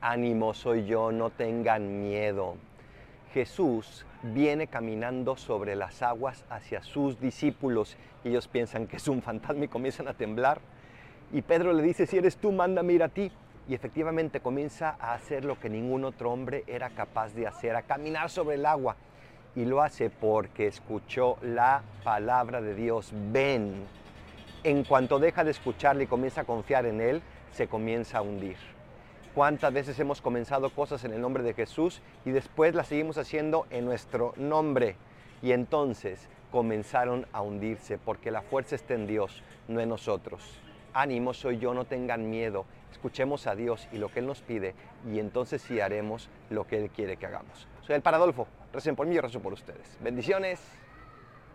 ánimo soy yo, no tengan miedo. Jesús viene caminando sobre las aguas hacia sus discípulos ellos piensan que es un fantasma y comienzan a temblar. Y Pedro le dice, si eres tú, mándame ir a ti. Y efectivamente comienza a hacer lo que ningún otro hombre era capaz de hacer, a caminar sobre el agua. Y lo hace porque escuchó la palabra de Dios. Ven. En cuanto deja de escucharle y comienza a confiar en él, se comienza a hundir. ¿Cuántas veces hemos comenzado cosas en el nombre de Jesús y después las seguimos haciendo en nuestro nombre? Y entonces comenzaron a hundirse porque la fuerza está en Dios, no en nosotros. Ánimo soy yo, no tengan miedo. Escuchemos a Dios y lo que Él nos pide y entonces sí haremos lo que Él quiere que hagamos. Soy el Paradolfo. Recen por mí y rezo por ustedes. Bendiciones.